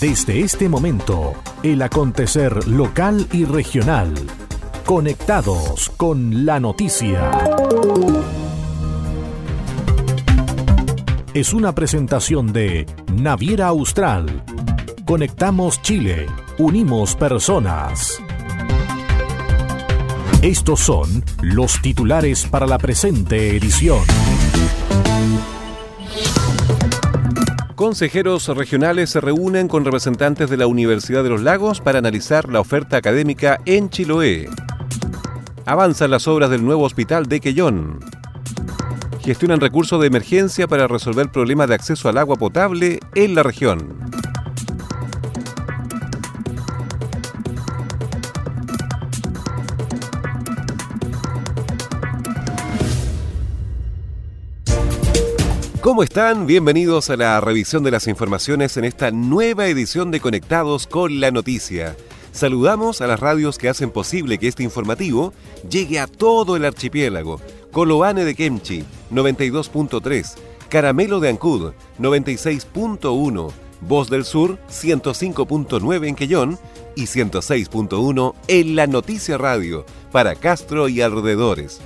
Desde este momento, el acontecer local y regional. Conectados con la noticia. Es una presentación de Naviera Austral. Conectamos Chile. Unimos personas. Estos son los titulares para la presente edición. Consejeros regionales se reúnen con representantes de la Universidad de los Lagos para analizar la oferta académica en Chiloé. Avanzan las obras del nuevo hospital de Quellón. Gestionan recursos de emergencia para resolver problemas de acceso al agua potable en la región. ¿Cómo están? Bienvenidos a la revisión de las informaciones en esta nueva edición de Conectados con la Noticia. Saludamos a las radios que hacen posible que este informativo llegue a todo el archipiélago. Coloane de Kemchi, 92.3, Caramelo de Ancud, 96.1, Voz del Sur, 105.9 en Quellón y 106.1 en La Noticia Radio, para Castro y alrededores.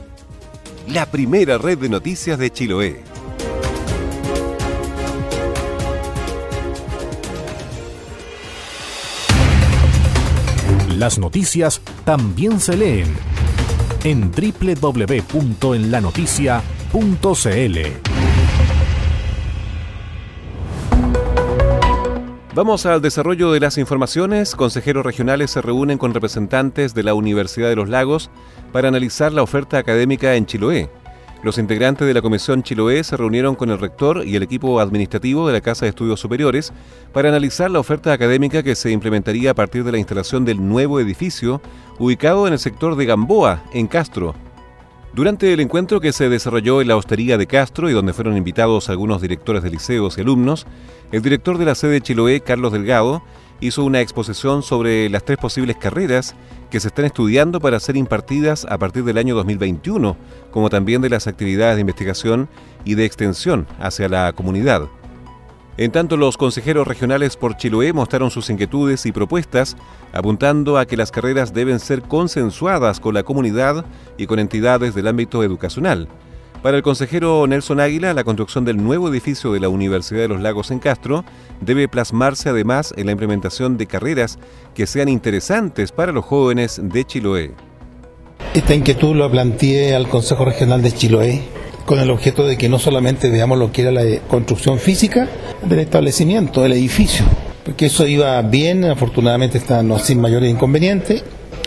La primera red de noticias de Chiloé. Las noticias también se leen en www.enlanoticia.cl. Vamos al desarrollo de las informaciones. Consejeros regionales se reúnen con representantes de la Universidad de los Lagos para analizar la oferta académica en Chiloé. Los integrantes de la Comisión Chiloé se reunieron con el rector y el equipo administrativo de la Casa de Estudios Superiores para analizar la oferta académica que se implementaría a partir de la instalación del nuevo edificio ubicado en el sector de Gamboa, en Castro. Durante el encuentro que se desarrolló en la hostería de Castro y donde fueron invitados algunos directores de liceos y alumnos, el director de la sede Chiloé, Carlos Delgado, hizo una exposición sobre las tres posibles carreras que se están estudiando para ser impartidas a partir del año 2021, como también de las actividades de investigación y de extensión hacia la comunidad. En tanto, los consejeros regionales por Chiloé mostraron sus inquietudes y propuestas, apuntando a que las carreras deben ser consensuadas con la comunidad y con entidades del ámbito educacional, para el consejero Nelson Águila, la construcción del nuevo edificio de la Universidad de los Lagos en Castro debe plasmarse además en la implementación de carreras que sean interesantes para los jóvenes de Chiloé. Esta inquietud lo planteé al Consejo Regional de Chiloé con el objeto de que no solamente veamos lo que era la construcción física del establecimiento, del edificio, porque eso iba bien, afortunadamente está no, sin mayores inconvenientes,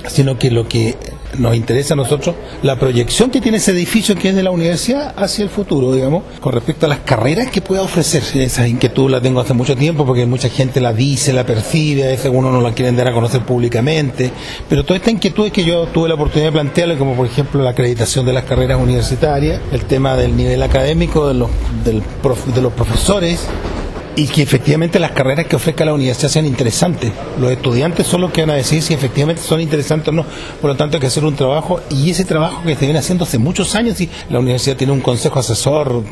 sino que lo que nos interesa a nosotros la proyección que tiene ese edificio que es de la universidad hacia el futuro, digamos, con respecto a las carreras que pueda ofrecer. Esa inquietud la tengo hace mucho tiempo porque mucha gente la dice, la percibe, a veces uno no la quiere dar a conocer públicamente, pero toda esta inquietud es que yo tuve la oportunidad de plantearle, como por ejemplo la acreditación de las carreras universitarias, el tema del nivel académico de los, del de los profesores, y que efectivamente las carreras que ofrezca la universidad sean interesantes. Los estudiantes son los que van a decir si efectivamente son interesantes o no. Por lo tanto, hay que hacer un trabajo y ese trabajo que se viene haciendo hace muchos años y la universidad tiene un consejo asesor.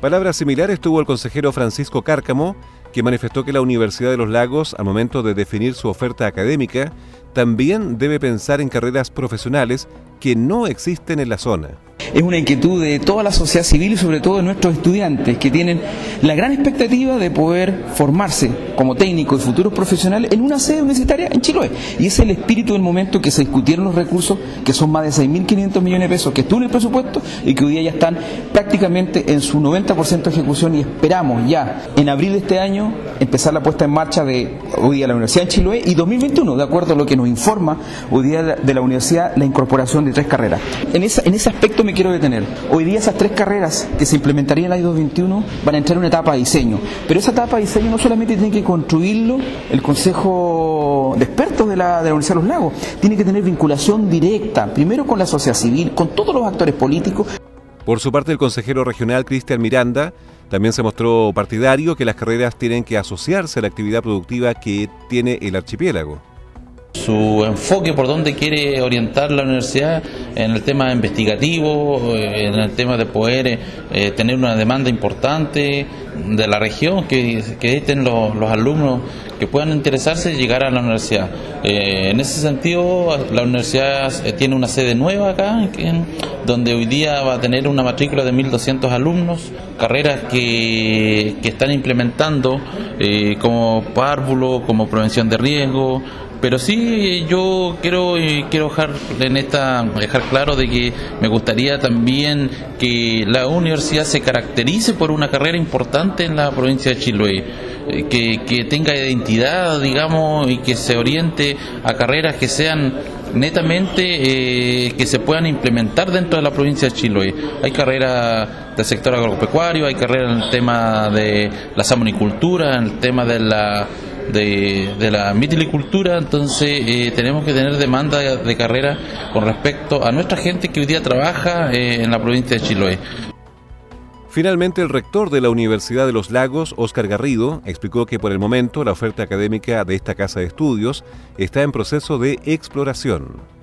Palabras similares tuvo el consejero Francisco Cárcamo, que manifestó que la Universidad de los Lagos, al momento de definir su oferta académica, también debe pensar en carreras profesionales que no existen en la zona es una inquietud de toda la sociedad civil y sobre todo de nuestros estudiantes que tienen la gran expectativa de poder formarse como técnicos y futuros profesionales en una sede universitaria en Chiloé. Y es el espíritu del momento que se discutieron los recursos, que son más de 6.500 millones de pesos que estuvo en el presupuesto y que hoy día ya están prácticamente en su 90% de ejecución y esperamos ya en abril de este año empezar la puesta en marcha de hoy día la Universidad de Chiloé y 2021, de acuerdo a lo que nos informa hoy día de la universidad la incorporación de tres carreras. En, esa, en ese aspecto me quiero detener. Hoy día esas tres carreras que se implementarían en el año 2021 van a entrar en una etapa de diseño. Pero esa etapa de diseño no solamente tiene que construirlo el Consejo de Expertos de la, de la Universidad de los Lagos, tiene que tener vinculación directa, primero con la sociedad civil, con todos los actores políticos. Por su parte, el consejero regional Cristian Miranda también se mostró partidario que las carreras tienen que asociarse a la actividad productiva que tiene el archipiélago su enfoque por dónde quiere orientar la universidad en el tema investigativo, en el tema de poder tener una demanda importante de la región, que, que estén los, los alumnos que puedan interesarse y llegar a la universidad. Eh, en ese sentido, la universidad eh, tiene una sede nueva acá, donde hoy día va a tener una matrícula de 1.200 alumnos, carreras que, que están implementando eh, como párvulo, como prevención de riesgo, pero sí yo quiero quiero dejar en esta dejar claro de que me gustaría también que la universidad se caracterice por una carrera importante en la provincia de Chiloé eh, que, tenga identidad, digamos, y que se oriente a carreras que sean netamente eh, que se puedan implementar dentro de la provincia de Chiloé. Hay carreras del sector agropecuario, hay carreras en el tema de la salmonicultura, en el tema de la de, la mitilicultura, entonces eh, tenemos que tener demanda de, carrera con respecto a nuestra gente que hoy día trabaja en la provincia de Chiloé. Finalmente, el rector de la Universidad de los Lagos, Óscar Garrido, explicó que por el momento la oferta académica de esta casa de estudios está en proceso de exploración.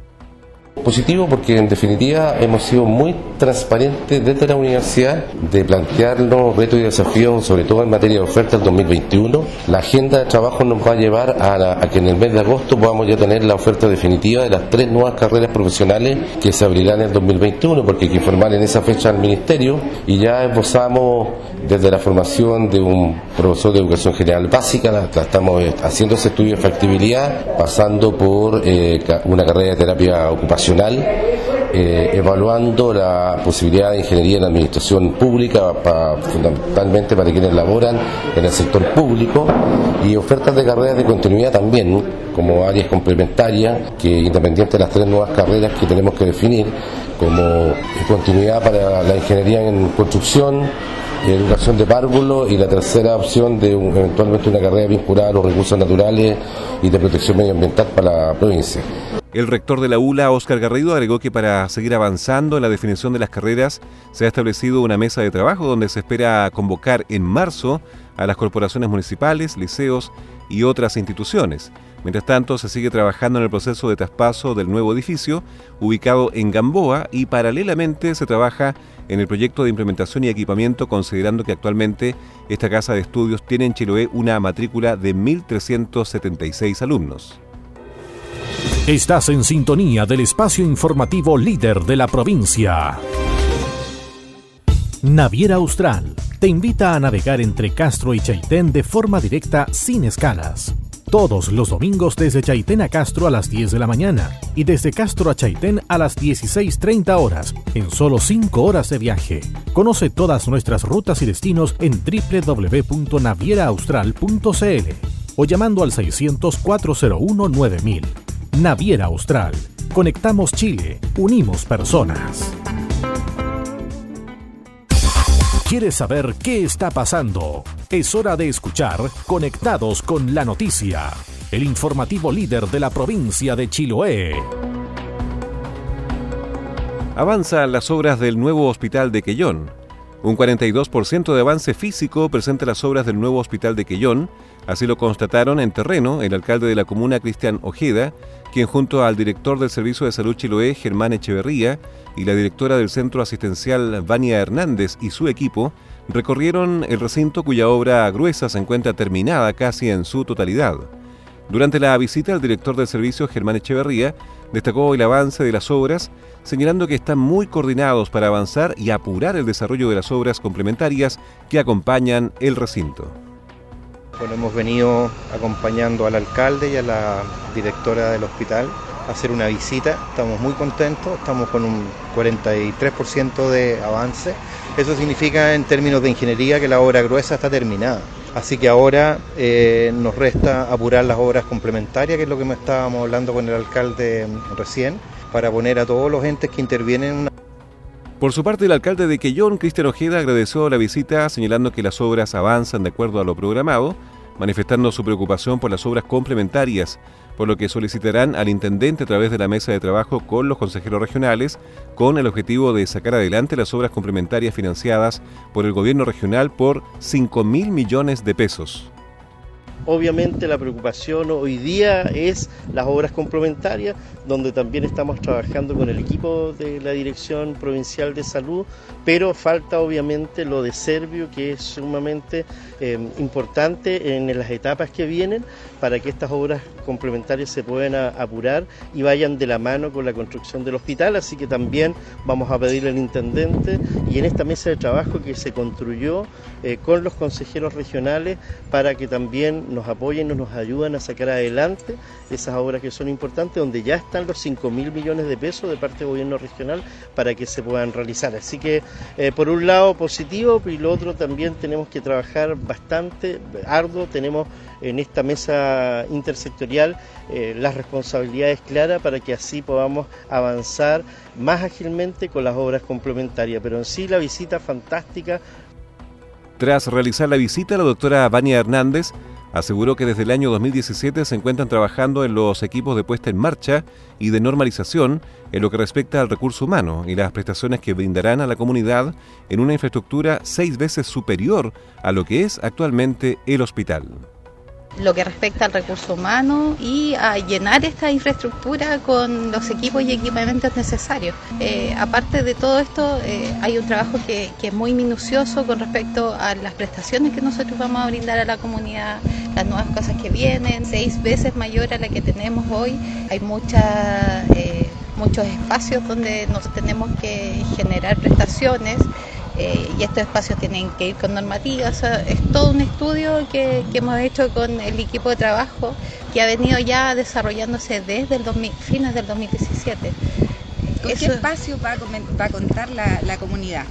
Positivo porque en definitiva hemos sido muy transparentes desde la universidad de plantearnos retos y desafíos, sobre todo en materia de oferta del 2021. La agenda de trabajo nos va a llevar a, que en el mes de agosto podamos ya tener la oferta definitiva de las tres nuevas carreras profesionales que se abrirán en el 2021, porque hay que informar en esa fecha al Ministerio y ya esbozamos desde la formación de un profesor de educación general básica, estamos haciendo ese estudio de factibilidad, pasando por eh, una carrera de terapia ocupacional eh, evaluando la posibilidad de ingeniería en la administración pública, fundamentalmente para quienes laboran en el sector público, y ofertas de carreras de continuidad también, como áreas complementarias, que independiente de las tres nuevas carreras que tenemos que definir, como continuidad para la ingeniería en construcción, educación de párvulo y la tercera opción de eventualmente una carrera vinculada a los recursos naturales y de protección medioambiental para la provincia. El rector de la ULA, Óscar Garrido, agregó que para seguir avanzando en la definición de las carreras se ha establecido una mesa de trabajo donde se espera convocar en marzo a las corporaciones municipales, liceos y otras instituciones. Mientras tanto, se sigue trabajando en el proceso de traspaso del nuevo edificio, ubicado en Gamboa, y paralelamente se trabaja en el proyecto de implementación y equipamiento, considerando que actualmente esta casa de estudios tiene en Chiloé una matrícula de 1.376 alumnos. Estás en sintonía del espacio informativo líder de la provincia. Naviera Austral te invita a navegar entre Castro y Chaitén de forma directa sin escalas. Todos los domingos desde Chaitén a Castro a las 10 de la mañana y desde Castro a Chaitén a las 16.30 horas en solo 5 horas de viaje. Conoce todas nuestras rutas y destinos en www.navieraaustral.cl o llamando al 600 401 9000. Naviera Austral. Conectamos Chile, unimos personas. ¿Quieres saber qué está pasando? Es hora de escuchar Conectados con la Noticia, el informativo líder de la provincia de Chiloé. Avanzan las obras del nuevo hospital de Quellón. Un 42% de avance físico presenta las obras del nuevo hospital de Quellón, así lo constataron en terreno el alcalde de la comuna Cristian Ojeda quien junto al director del Servicio de Salud Chiloé, Germán Echeverría, y la directora del Centro Asistencial, Vania Hernández, y su equipo, recorrieron el recinto cuya obra gruesa se encuentra terminada casi en su totalidad. Durante la visita, el director del servicio, Germán Echeverría, destacó el avance de las obras, señalando que están muy coordinados para avanzar y apurar el desarrollo de las obras complementarias que acompañan el recinto. Bueno, hemos venido acompañando al alcalde y a la directora del hospital a hacer una visita. Estamos muy contentos, estamos con un 43% de avance. Eso significa en términos de ingeniería que la obra gruesa está terminada. Así que ahora eh, nos resta apurar las obras complementarias, que es lo que me estábamos hablando con el alcalde recién, para poner a todos los entes que intervienen en una por su parte, el alcalde de Quellón, Cristian Ojeda, agradeció la visita, señalando que las obras avanzan de acuerdo a lo programado, manifestando su preocupación por las obras complementarias, por lo que solicitarán al intendente a través de la mesa de trabajo con los consejeros regionales, con el objetivo de sacar adelante las obras complementarias financiadas por el gobierno regional por 5 mil millones de pesos. Obviamente la preocupación hoy día es las obras complementarias, donde también estamos trabajando con el equipo de la Dirección Provincial de Salud, pero falta obviamente lo de Servio, que es sumamente eh, importante en las etapas que vienen para que estas obras complementarias se puedan apurar y vayan de la mano con la construcción del hospital, así que también vamos a pedirle al intendente y en esta mesa de trabajo que se construyó eh, con los consejeros regionales para que también nos apoyen, nos ayuden a sacar adelante esas obras que son importantes, donde ya están los 5 mil millones de pesos de parte del gobierno regional para que se puedan realizar. Así que, eh, por un lado, positivo, y lo otro también tenemos que trabajar bastante arduo. Tenemos en esta mesa intersectorial eh, las responsabilidades claras para que así podamos avanzar más ágilmente con las obras complementarias. Pero en sí, la visita fantástica. Tras realizar la visita, la doctora Vania Hernández aseguró que desde el año 2017 se encuentran trabajando en los equipos de puesta en marcha y de normalización en lo que respecta al recurso humano y las prestaciones que brindarán a la comunidad en una infraestructura seis veces superior a lo que es actualmente el hospital lo que respecta al recurso humano y a llenar esta infraestructura con los equipos y equipamientos necesarios. Eh, aparte de todo esto, eh, hay un trabajo que, que, es muy minucioso con respecto a las prestaciones que nosotros vamos a brindar a la comunidad, las nuevas cosas que vienen, seis veces mayor a la que tenemos hoy. Hay mucha, eh, muchos espacios donde nos tenemos que generar prestaciones. Eh, y estos espacios tienen que ir con normativas. es todo un estudio que, hemos hecho con el equipo de trabajo que ha venido ya desarrollándose desde el 2000, fines del 2017. ¿Con qué espacio va a, contar la, la comunidad?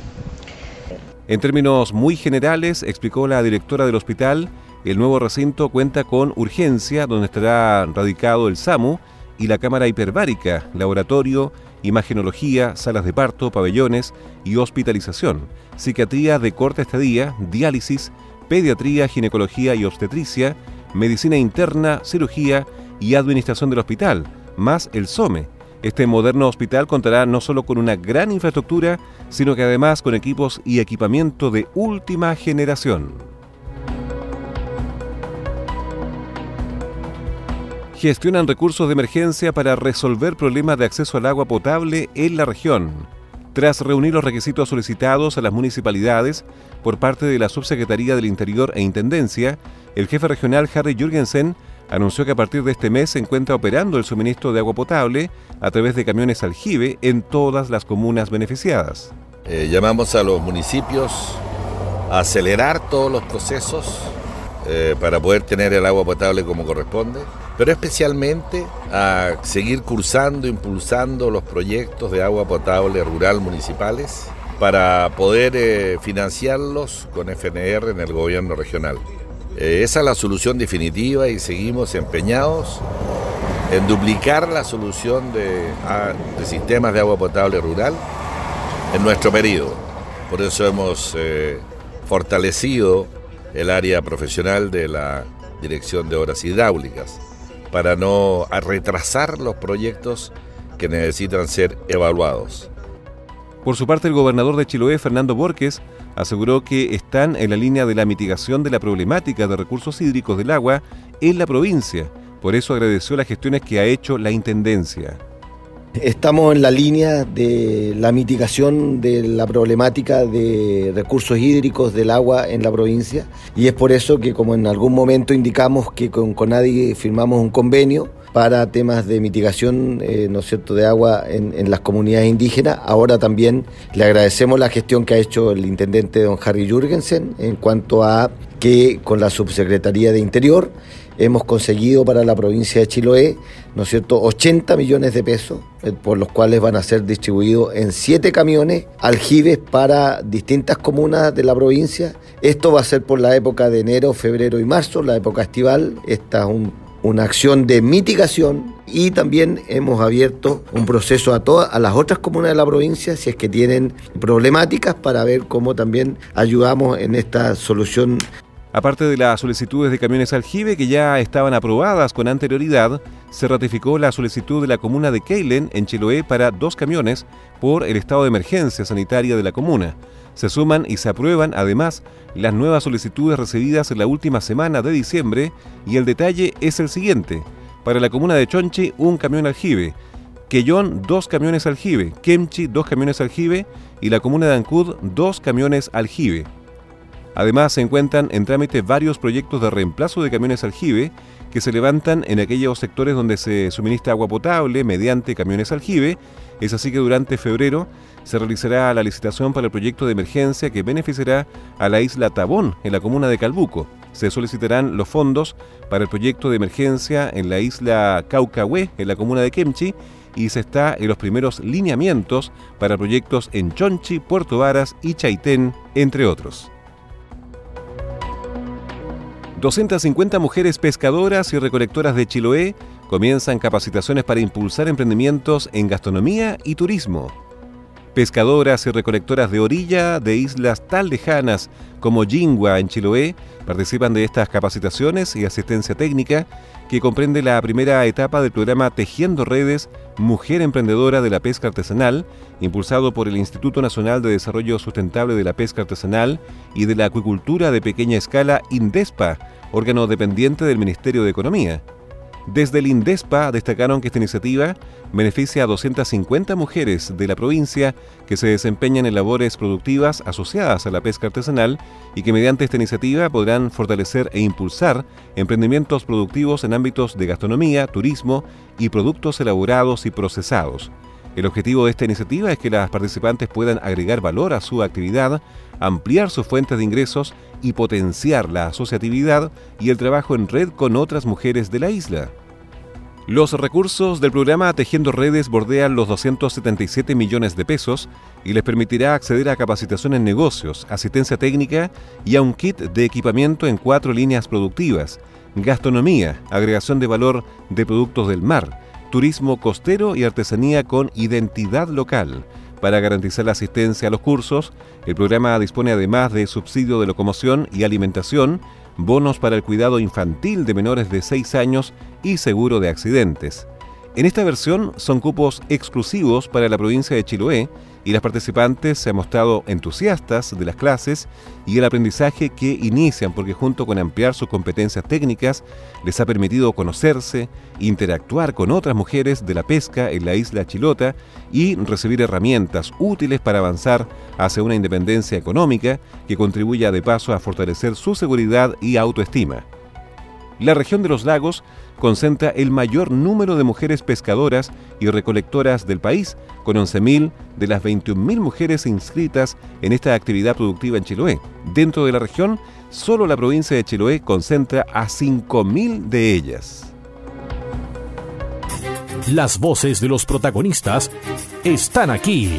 En términos muy generales, explicó la directora del hospital, el nuevo recinto cuenta con urgencia, donde estará radicado el SAMU y la cámara hiperbárica, laboratorio, imagenología, salas de parto, pabellones y hospitalización, psiquiatría de corta estadía, diálisis, pediatría, ginecología y obstetricia, medicina interna, cirugía y administración del hospital, más el SOME. Este moderno hospital contará no solo con una gran infraestructura, sino que además con equipos y equipamiento de última generación. Gestionan recursos de emergencia para resolver problemas de acceso al agua potable en la región. Tras reunir los requisitos solicitados a las municipalidades por parte de la Subsecretaría del Interior e Intendencia, el jefe regional Harry Jürgensen anunció que a partir de este mes se encuentra operando el suministro de agua potable a través de camiones aljibe en todas las comunas beneficiadas. Eh, llamamos a los municipios a acelerar todos los procesos eh, para poder tener el agua potable como corresponde pero especialmente a seguir cursando, impulsando los proyectos de agua potable rural municipales para poder eh, financiarlos con FNR en el gobierno regional. Eh, esa es la solución definitiva y seguimos empeñados en duplicar la solución de, sistemas de agua potable rural en nuestro periodo. Por eso hemos eh, fortalecido el área profesional de la Dirección de Obras Hidráulicas para no retrasar los proyectos que necesitan ser evaluados. Por su parte, el gobernador de Chiloé, Fernando Borges, aseguró que están en la línea de la mitigación de la problemática de recursos hídricos del agua en la provincia. Por eso agradeció las gestiones que ha hecho la Intendencia. Estamos en la línea de la mitigación de la problemática de recursos hídricos del agua en la provincia. Y es por eso que como en algún momento indicamos que con Conadi firmamos un convenio para temas de mitigación eh, ¿no es cierto? de agua en, las comunidades indígenas. Ahora también le agradecemos la gestión que ha hecho el intendente don Harry Jürgensen en cuanto a que con la Subsecretaría de Interior hemos conseguido para la provincia de Chiloé, ¿no es cierto?, 80 millones de pesos, eh, por los cuales van a ser distribuidos en siete camiones aljibes para distintas comunas de la provincia. Esto va a ser por la época de enero, febrero y marzo, la época estival. Esta es una acción de mitigación y también hemos abierto un proceso a todas a las otras comunas de la provincia si es que tienen problemáticas para ver cómo también ayudamos en esta solución Aparte de las solicitudes de camiones aljibe que ya estaban aprobadas con anterioridad, se ratificó la solicitud de la comuna de Keilen en Chiloé para dos camiones por el estado de emergencia sanitaria de la comuna. Se suman y se aprueban además las nuevas solicitudes recibidas en la última semana de diciembre y el detalle es el siguiente. Para la comuna de Chonchi, un camión aljibe. Quellón, dos camiones aljibe. Kemchi, dos camiones aljibe. Y la comuna de Ancud, dos camiones aljibe. Además, se encuentran en trámite varios proyectos de reemplazo de camiones aljibe que se levantan en aquellos sectores donde se suministra agua potable mediante camiones aljibe. Es así que durante febrero se realizará la licitación para el proyecto de emergencia que beneficiará a la isla Tabón, en la comuna de Calbuco. Se solicitarán los fondos para el proyecto de emergencia en la isla Caucahué, en la comuna de Kemchi, y se está en los primeros lineamientos para proyectos en Chonchi, Puerto Varas y Chaitén, entre otros. 250 mujeres pescadoras y recolectoras de Chiloé comienzan capacitaciones para impulsar emprendimientos en gastronomía y turismo. Pescadoras y recolectoras de orilla de islas tan lejanas como Jingua en Chiloé participan de estas capacitaciones y asistencia técnica que comprende la primera etapa del programa Tejiendo Redes Mujer Emprendedora de la Pesca Artesanal, impulsado por el Instituto Nacional de Desarrollo Sustentable de la Pesca Artesanal y de la Acuicultura de Pequeña Escala INDESPA, órgano dependiente del Ministerio de Economía. Desde el INDESPA destacaron que esta iniciativa beneficia a 250 mujeres de la provincia que se desempeñan en labores productivas asociadas a la pesca artesanal y que mediante esta iniciativa podrán fortalecer e impulsar emprendimientos productivos en ámbitos de gastronomía, turismo y productos elaborados y procesados. El objetivo de esta iniciativa es que las participantes puedan agregar valor a su actividad, ampliar sus fuentes de ingresos y potenciar la asociatividad y el trabajo en red con otras mujeres de la isla. Los recursos del programa Tejiendo Redes bordean los 277 millones de pesos y les permitirá acceder a capacitación en negocios, asistencia técnica y a un kit de equipamiento en cuatro líneas productivas, gastronomía, agregación de valor de productos del mar, turismo costero y artesanía con identidad local, para garantizar la asistencia a los cursos, el programa dispone además de subsidio de locomoción y alimentación, bonos para el cuidado infantil de menores de 6 años y seguro de accidentes. En esta versión son cupos exclusivos para la provincia de Chiloé y las participantes se han mostrado entusiastas de las clases y el aprendizaje que inician porque junto con ampliar sus competencias técnicas les ha permitido conocerse, interactuar con otras mujeres de la pesca en la isla Chilota y recibir herramientas útiles para avanzar hacia una independencia económica que contribuya de paso a fortalecer su seguridad y autoestima. La región de los lagos concentra el mayor número de mujeres pescadoras y recolectoras del país, con 11.000 de las 21.000 mujeres inscritas en esta actividad productiva en Chiloé. Dentro de la región, solo la provincia de Chiloé concentra a 5.000 de ellas. Las voces de los protagonistas están aquí.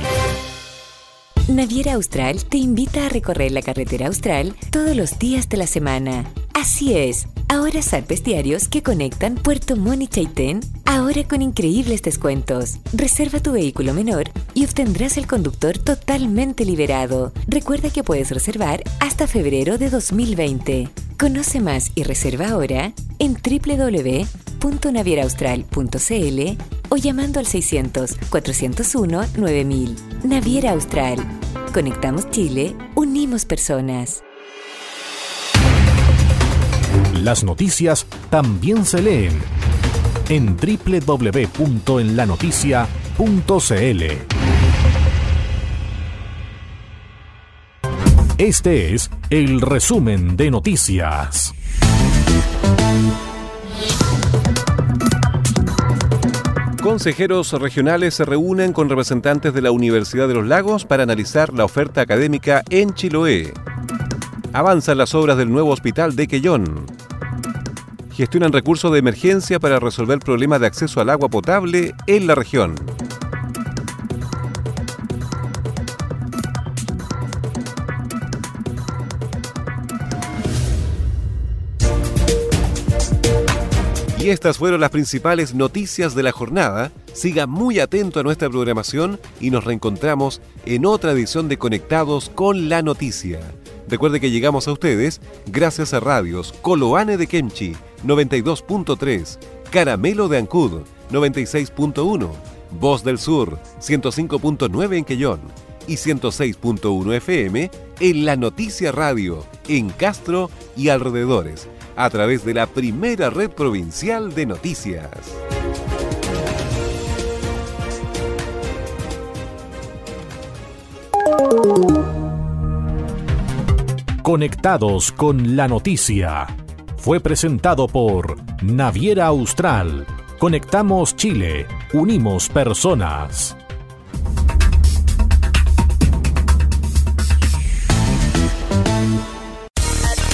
Naviera Austral te invita a recorrer la carretera austral todos los días de la semana. Así es, ahora zarpes diarios que conectan Puerto Montt y Chaitén, ahora con increíbles descuentos. Reserva tu vehículo menor y obtendrás el conductor totalmente liberado. Recuerda que puedes reservar hasta febrero de 2020. Conoce más y reserva ahora en www.navieraaustral.cl o llamando al 600-401-9000. Naviera Austral. Conectamos Chile, unimos personas. Las noticias también se leen en www.enlanoticia.cl. Este es el resumen de noticias. Consejeros regionales se reúnen con representantes de la Universidad de los Lagos para analizar la oferta académica en Chiloé. Avanzan las obras del nuevo hospital de Quellón. Gestionan recursos de emergencia para resolver problemas de acceso al agua potable en la región. Y estas fueron las principales noticias de la jornada. Siga muy atento a nuestra programación y nos reencontramos en otra edición de Conectados con la Noticia. Recuerde que llegamos a ustedes gracias a radios Coloane de Kemchi 92.3, Caramelo de Ancud 96.1, Voz del Sur 105.9 en Quellón y 106.1 FM en la Noticia Radio, en Castro y alrededores, a través de la primera red provincial de noticias. Conectados con la noticia. Fue presentado por Naviera Austral. Conectamos Chile. Unimos personas.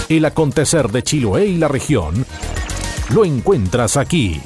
El acontecer de Chiloé y la región lo encuentras aquí.